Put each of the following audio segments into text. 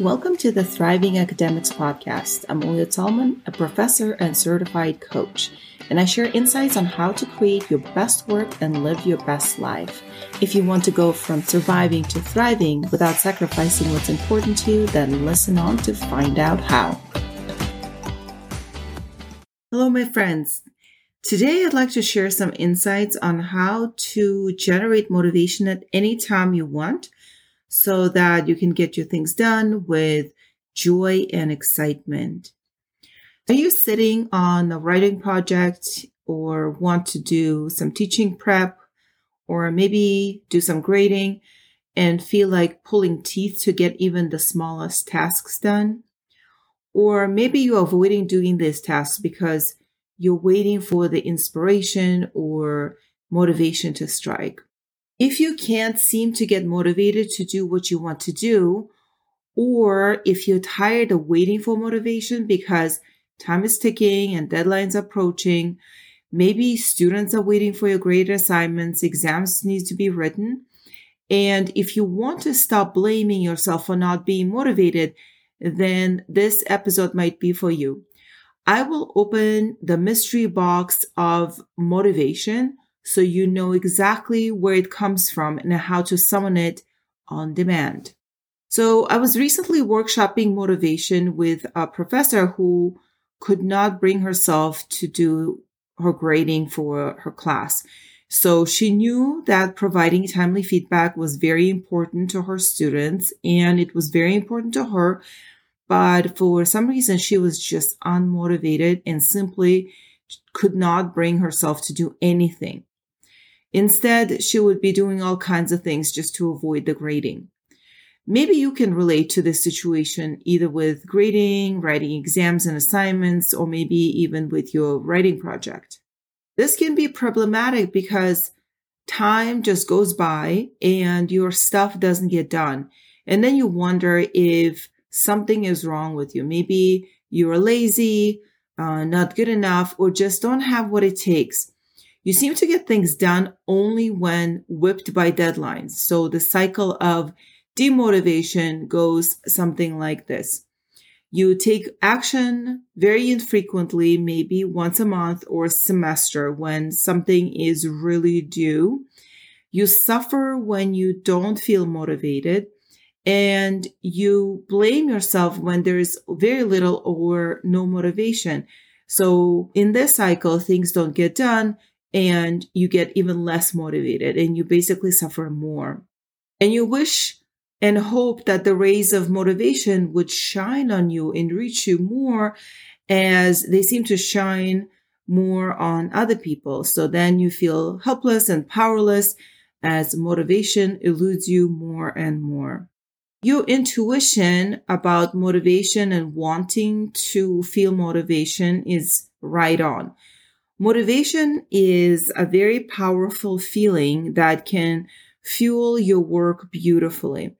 Welcome to the Thriving Academics Podcast. I'm Olia Tallman, a professor and certified coach, and I share insights on how to create your best work and live your best life. If you want to go from surviving to thriving without sacrificing what's important to you, then listen on to find out how. Hello, my friends. Today, I'd like to share some insights on how to generate motivation at any time you want so that you can get your things done with joy and excitement. Are you sitting on a writing project or want to do some teaching prep or maybe do some grading and feel like pulling teeth to get even the smallest tasks done? Or maybe you're avoiding doing these tasks because you're waiting for the inspiration or motivation to strike. If you can't seem to get motivated to do what you want to do, or if you're tired of waiting for motivation because time is ticking and deadlines approaching, maybe students are waiting for your grade assignments, exams need to be written. And if you want to stop blaming yourself for not being motivated, then this episode might be for you. I will open the mystery box of motivation so you know exactly where it comes from and how to summon it on demand. So I was recently workshopping motivation with a professor who could not bring herself to do her grading for her class. So she knew that providing timely feedback was very important to her students and it was very important to her. But for some reason, she was just unmotivated and simply could not bring herself to do anything. Instead, she would be doing all kinds of things just to avoid the grading. Maybe you can relate to this situation either with grading, writing exams and assignments, or maybe even with your writing project. This can be problematic because time just goes by and your stuff doesn't get done. And then you wonder if something is wrong with you. Maybe you're lazy, uh, not good enough, or just don't have what it takes. You seem to get things done only when whipped by deadlines. So the cycle of demotivation goes something like this. You take action very infrequently, maybe once a month or a semester when something is really due. You suffer when you don't feel motivated and you blame yourself when there's very little or no motivation. So in this cycle, things don't get done and you get even less motivated and you basically suffer more. And you wish and hope that the rays of motivation would shine on you and reach you more as they seem to shine more on other people. So then you feel helpless and powerless as motivation eludes you more and more. Your intuition about motivation and wanting to feel motivation is right on. Motivation is a very powerful feeling that can fuel your work beautifully.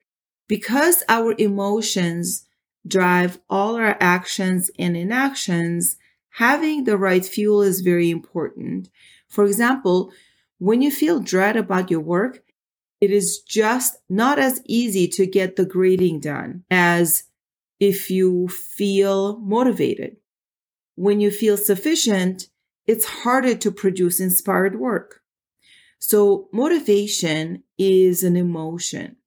Because our emotions drive all our actions and inactions, having the right fuel is very important. For example, when you feel dread about your work, it is just not as easy to get the grading done as if you feel motivated. When you feel sufficient, it's harder to produce inspired work. So motivation is an emotion.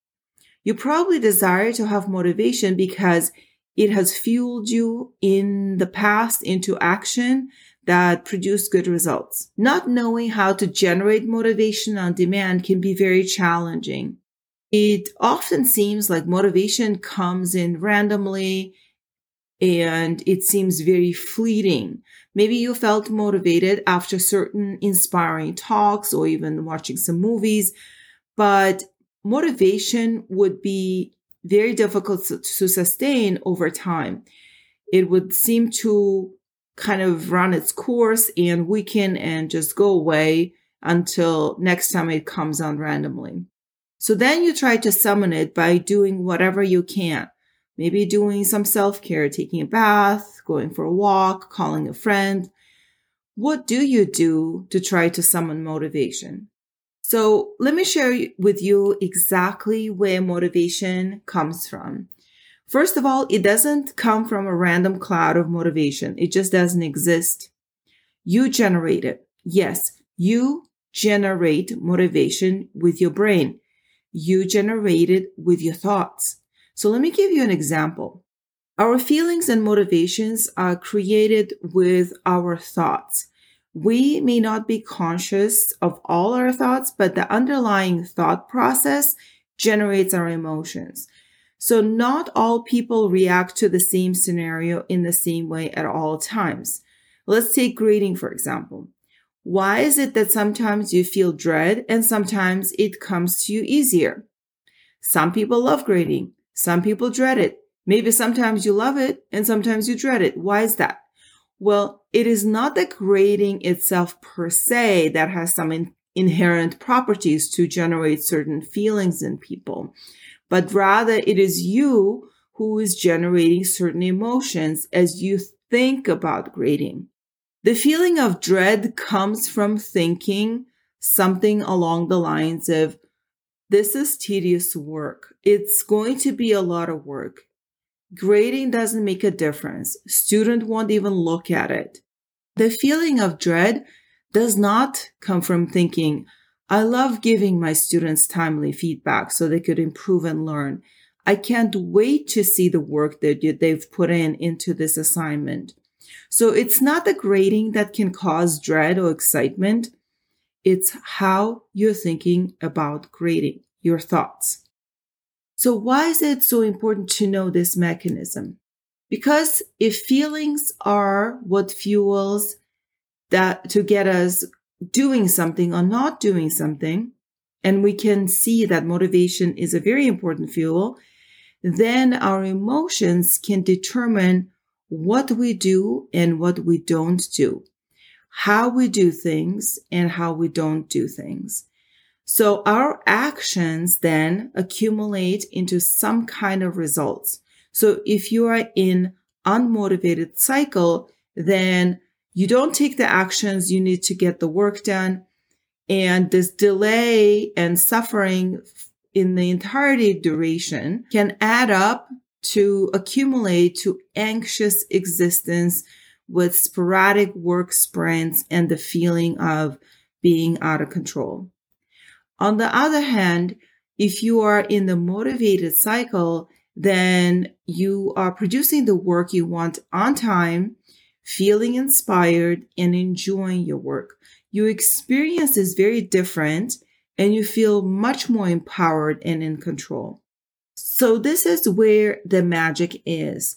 You probably desire to have motivation because it has fueled you in the past into action that produced good results. Not knowing how to generate motivation on demand can be very challenging. It often seems like motivation comes in randomly and it seems very fleeting. Maybe you felt motivated after certain inspiring talks or even watching some movies, but motivation would be very difficult to sustain over time. It would seem to kind of run its course and weaken and just go away until next time it comes on randomly. So then you try to summon it by doing whatever you can maybe doing some self care, taking a bath, going for a walk, calling a friend. What do you do to try to summon motivation? So let me share with you exactly where motivation comes from. First of all, it doesn't come from a random cloud of motivation. It just doesn't exist. You generate it. Yes, you generate motivation with your brain. You generate it with your thoughts. So let me give you an example. Our feelings and motivations are created with our thoughts. We may not be conscious of all our thoughts, but the underlying thought process generates our emotions. So not all people react to the same scenario in the same way at all times. Let's take grading, for example. Why is it that sometimes you feel dread and sometimes it comes to you easier? Some people love grading. Some people dread it. Maybe sometimes you love it and sometimes you dread it. Why is that? Well, it is not the grading itself per se that has some in- inherent properties to generate certain feelings in people, but rather it is you who is generating certain emotions as you think about grading. The feeling of dread comes from thinking something along the lines of, this is tedious work. It's going to be a lot of work. Grading doesn't make a difference. Student won't even look at it. The feeling of dread does not come from thinking, I love giving my students timely feedback so they could improve and learn. I can't wait to see the work that they've put in into this assignment. So it's not the grading that can cause dread or excitement. It's how you're thinking about grading, your thoughts. So why is it so important to know this mechanism? Because if feelings are what fuels that to get us doing something or not doing something, and we can see that motivation is a very important fuel, then our emotions can determine what we do and what we don't do, how we do things and how we don't do things. So our actions then accumulate into some kind of results. So if you are in unmotivated cycle, then you don't take the actions you need to get the work done. And this delay and suffering in the entirety duration can add up to accumulate to anxious existence with sporadic work sprints and the feeling of being out of control. On the other hand, if you are in the motivated cycle, then you are producing the work you want on time, feeling inspired and enjoying your work. Your experience is very different and you feel much more empowered and in control. So this is where the magic is.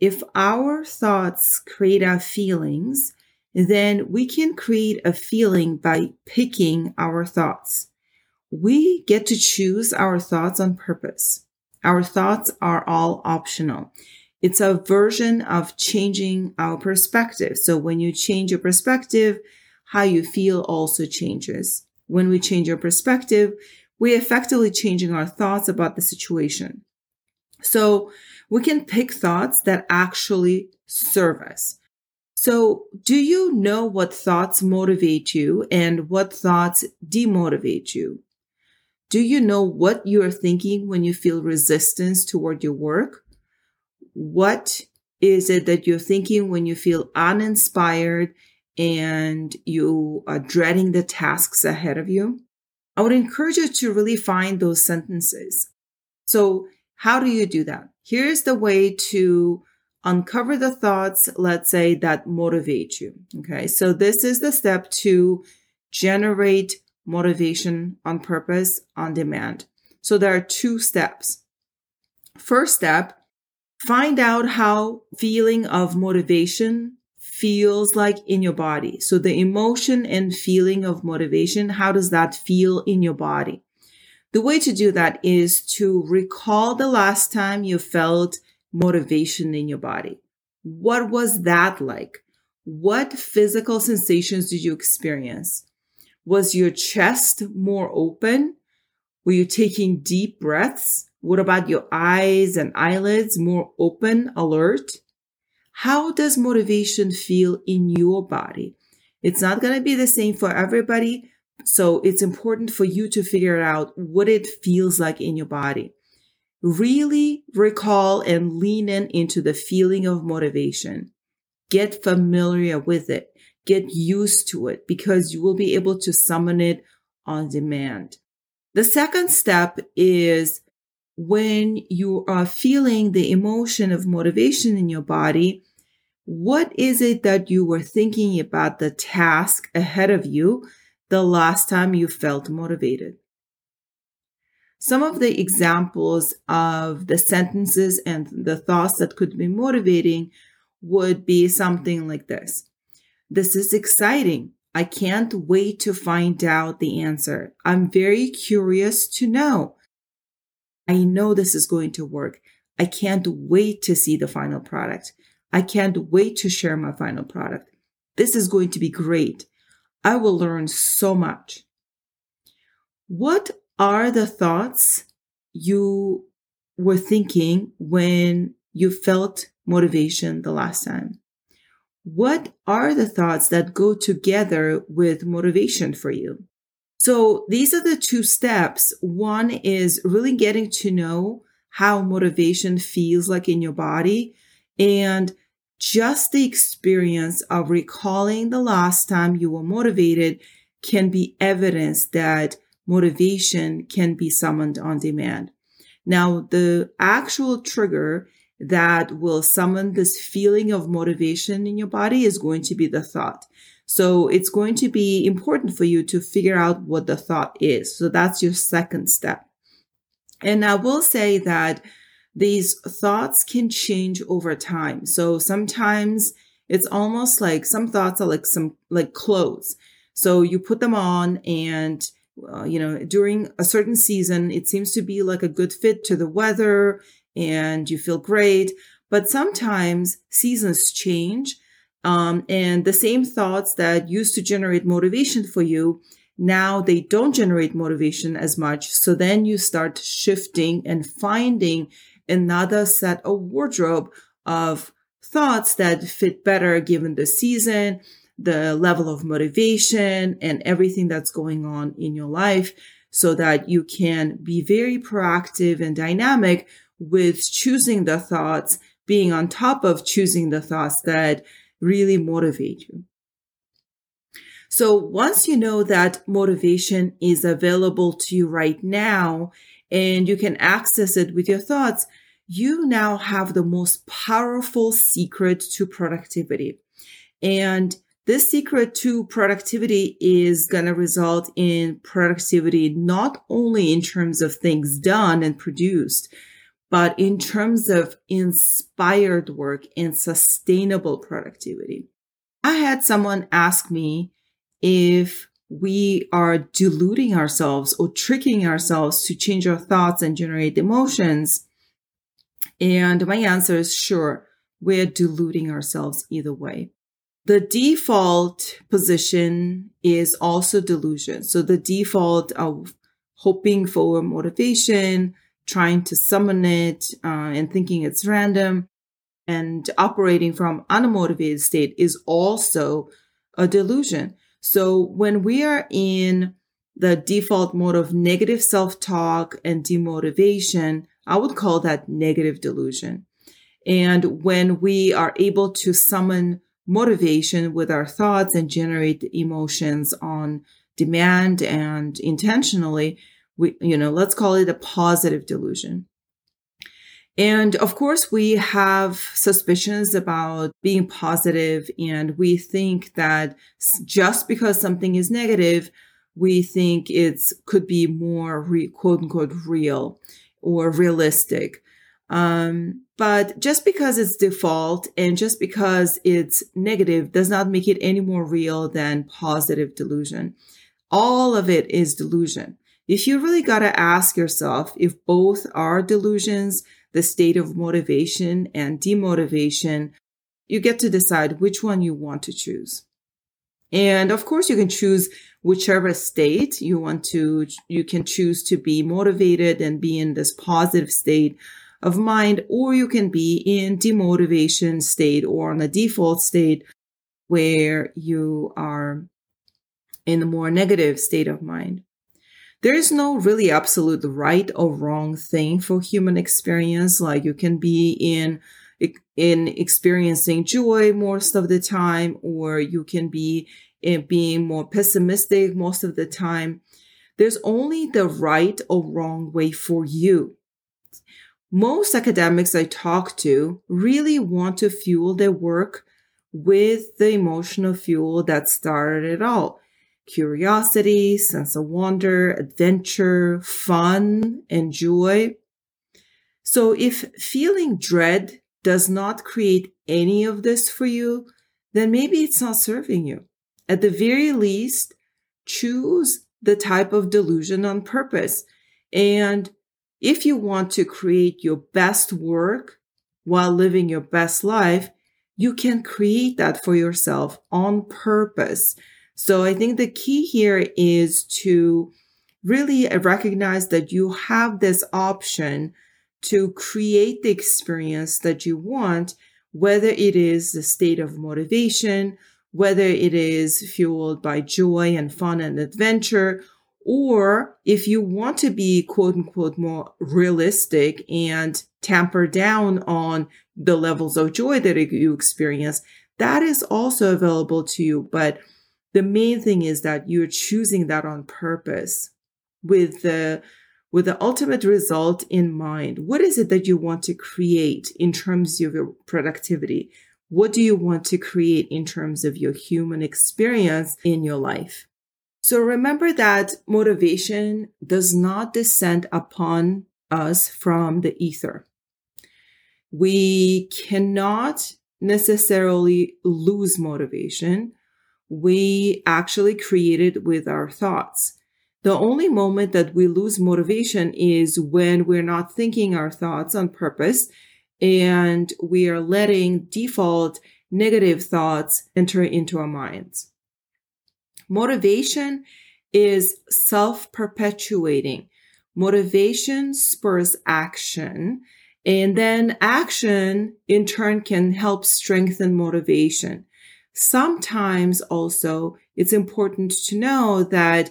If our thoughts create our feelings, then we can create a feeling by picking our thoughts. We get to choose our thoughts on purpose. Our thoughts are all optional. It's a version of changing our perspective. So when you change your perspective, how you feel also changes. When we change our perspective, we're effectively changing our thoughts about the situation. So we can pick thoughts that actually serve us. So do you know what thoughts motivate you and what thoughts demotivate you? Do you know what you are thinking when you feel resistance toward your work? What is it that you're thinking when you feel uninspired and you are dreading the tasks ahead of you? I would encourage you to really find those sentences. So, how do you do that? Here's the way to uncover the thoughts, let's say, that motivate you. Okay. So, this is the step to generate motivation on purpose on demand. So, there are two steps. First step, find out how feeling of motivation feels like in your body. So the emotion and feeling of motivation, how does that feel in your body? The way to do that is to recall the last time you felt motivation in your body. What was that like? What physical sensations did you experience? Was your chest more open? Were you taking deep breaths? What about your eyes and eyelids more open, alert? How does motivation feel in your body? It's not going to be the same for everybody. So it's important for you to figure out what it feels like in your body. really recall and lean in into the feeling of motivation. Get familiar with it. Get used to it because you will be able to summon it on demand. The second step is when you are feeling the emotion of motivation in your body, what is it that you were thinking about the task ahead of you the last time you felt motivated? Some of the examples of the sentences and the thoughts that could be motivating would be something like this. This is exciting. I can't wait to find out the answer. I'm very curious to know. I know this is going to work. I can't wait to see the final product. I can't wait to share my final product. This is going to be great. I will learn so much. What are the thoughts you were thinking when you felt motivation the last time? What are the thoughts that go together with motivation for you? So these are the two steps. One is really getting to know how motivation feels like in your body and just the experience of recalling the last time you were motivated can be evidence that motivation can be summoned on demand. Now, the actual trigger that will summon this feeling of motivation in your body is going to be the thought. So it's going to be important for you to figure out what the thought is. So that's your second step. And I will say that these thoughts can change over time. So sometimes it's almost like some thoughts are like some like clothes. So you put them on and uh, you know, during a certain season, it seems to be like a good fit to the weather and you feel great. But sometimes seasons change. Um, and the same thoughts that used to generate motivation for you, now they don't generate motivation as much. So then you start shifting and finding another set of wardrobe of thoughts that fit better given the season the level of motivation and everything that's going on in your life so that you can be very proactive and dynamic with choosing the thoughts, being on top of choosing the thoughts that really motivate you. So once you know that motivation is available to you right now and you can access it with your thoughts, you now have the most powerful secret to productivity. And this secret to productivity is going to result in productivity not only in terms of things done and produced, but in terms of inspired work and sustainable productivity. I had someone ask me if we are deluding ourselves or tricking ourselves to change our thoughts and generate emotions. And my answer is sure, we're deluding ourselves either way. The default position is also delusion. So the default of hoping for motivation, trying to summon it, uh, and thinking it's random and operating from unmotivated state is also a delusion. So when we are in the default mode of negative self-talk and demotivation, I would call that negative delusion. And when we are able to summon motivation with our thoughts and generate emotions on demand and intentionally we you know let's call it a positive delusion and of course we have suspicions about being positive and we think that just because something is negative we think it could be more re, quote unquote real or realistic um, but just because it's default and just because it's negative does not make it any more real than positive delusion. All of it is delusion. If you really got to ask yourself if both are delusions, the state of motivation and demotivation, you get to decide which one you want to choose. And of course, you can choose whichever state you want to, you can choose to be motivated and be in this positive state of mind, or you can be in demotivation state or on a default state where you are in a more negative state of mind. There is no really absolute right or wrong thing for human experience. Like you can be in in experiencing joy most of the time, or you can be in being more pessimistic most of the time. There's only the right or wrong way for you. Most academics I talk to really want to fuel their work with the emotional fuel that started it all curiosity, sense of wonder, adventure, fun, and joy. So if feeling dread does not create any of this for you, then maybe it's not serving you. At the very least, choose the type of delusion on purpose. And if you want to create your best work while living your best life, you can create that for yourself on purpose. So I think the key here is to really recognize that you have this option to create the experience that you want, whether it is the state of motivation, whether it is fueled by joy and fun and adventure, or if you want to be quote unquote more realistic and tamper down on the levels of joy that you experience, that is also available to you. But the main thing is that you're choosing that on purpose with the with the ultimate result in mind. What is it that you want to create in terms of your productivity? What do you want to create in terms of your human experience in your life? So remember that motivation does not descend upon us from the ether. We cannot necessarily lose motivation. We actually create it with our thoughts. The only moment that we lose motivation is when we're not thinking our thoughts on purpose and we are letting default negative thoughts enter into our minds. Motivation is self perpetuating. Motivation spurs action, and then action in turn can help strengthen motivation. Sometimes also it's important to know that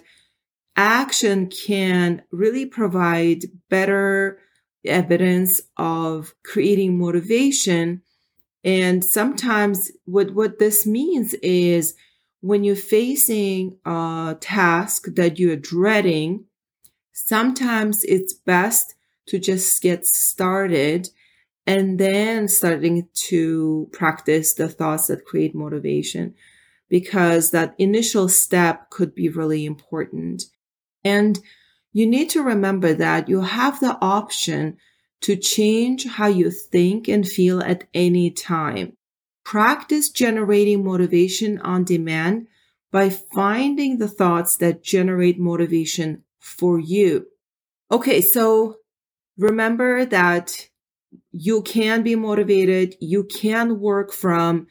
action can really provide better evidence of creating motivation. And sometimes what, what this means is when you're facing a task that you're dreading, sometimes it's best to just get started and then starting to practice the thoughts that create motivation because that initial step could be really important. And you need to remember that you have the option to change how you think and feel at any time. Practice generating motivation on demand by finding the thoughts that generate motivation for you. Okay, so remember that you can be motivated. You can work from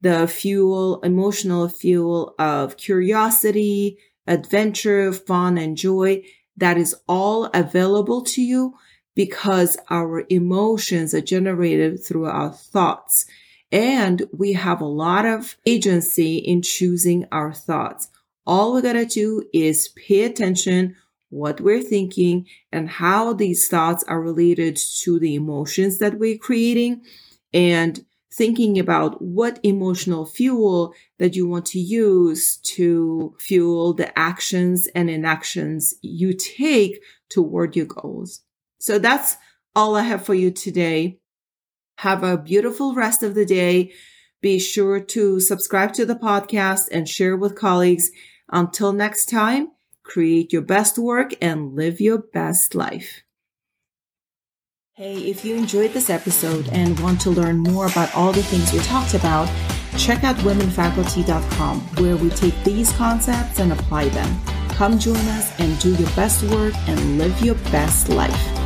the fuel, emotional fuel of curiosity, adventure, fun, and joy. That is all available to you because our emotions are generated through our thoughts. And we have a lot of agency in choosing our thoughts. All we gotta do is pay attention what we're thinking and how these thoughts are related to the emotions that we're creating and thinking about what emotional fuel that you want to use to fuel the actions and inactions you take toward your goals. So that's all I have for you today. Have a beautiful rest of the day. Be sure to subscribe to the podcast and share with colleagues. Until next time, create your best work and live your best life. Hey, if you enjoyed this episode and want to learn more about all the things we talked about, check out womenfaculty.com where we take these concepts and apply them. Come join us and do your best work and live your best life.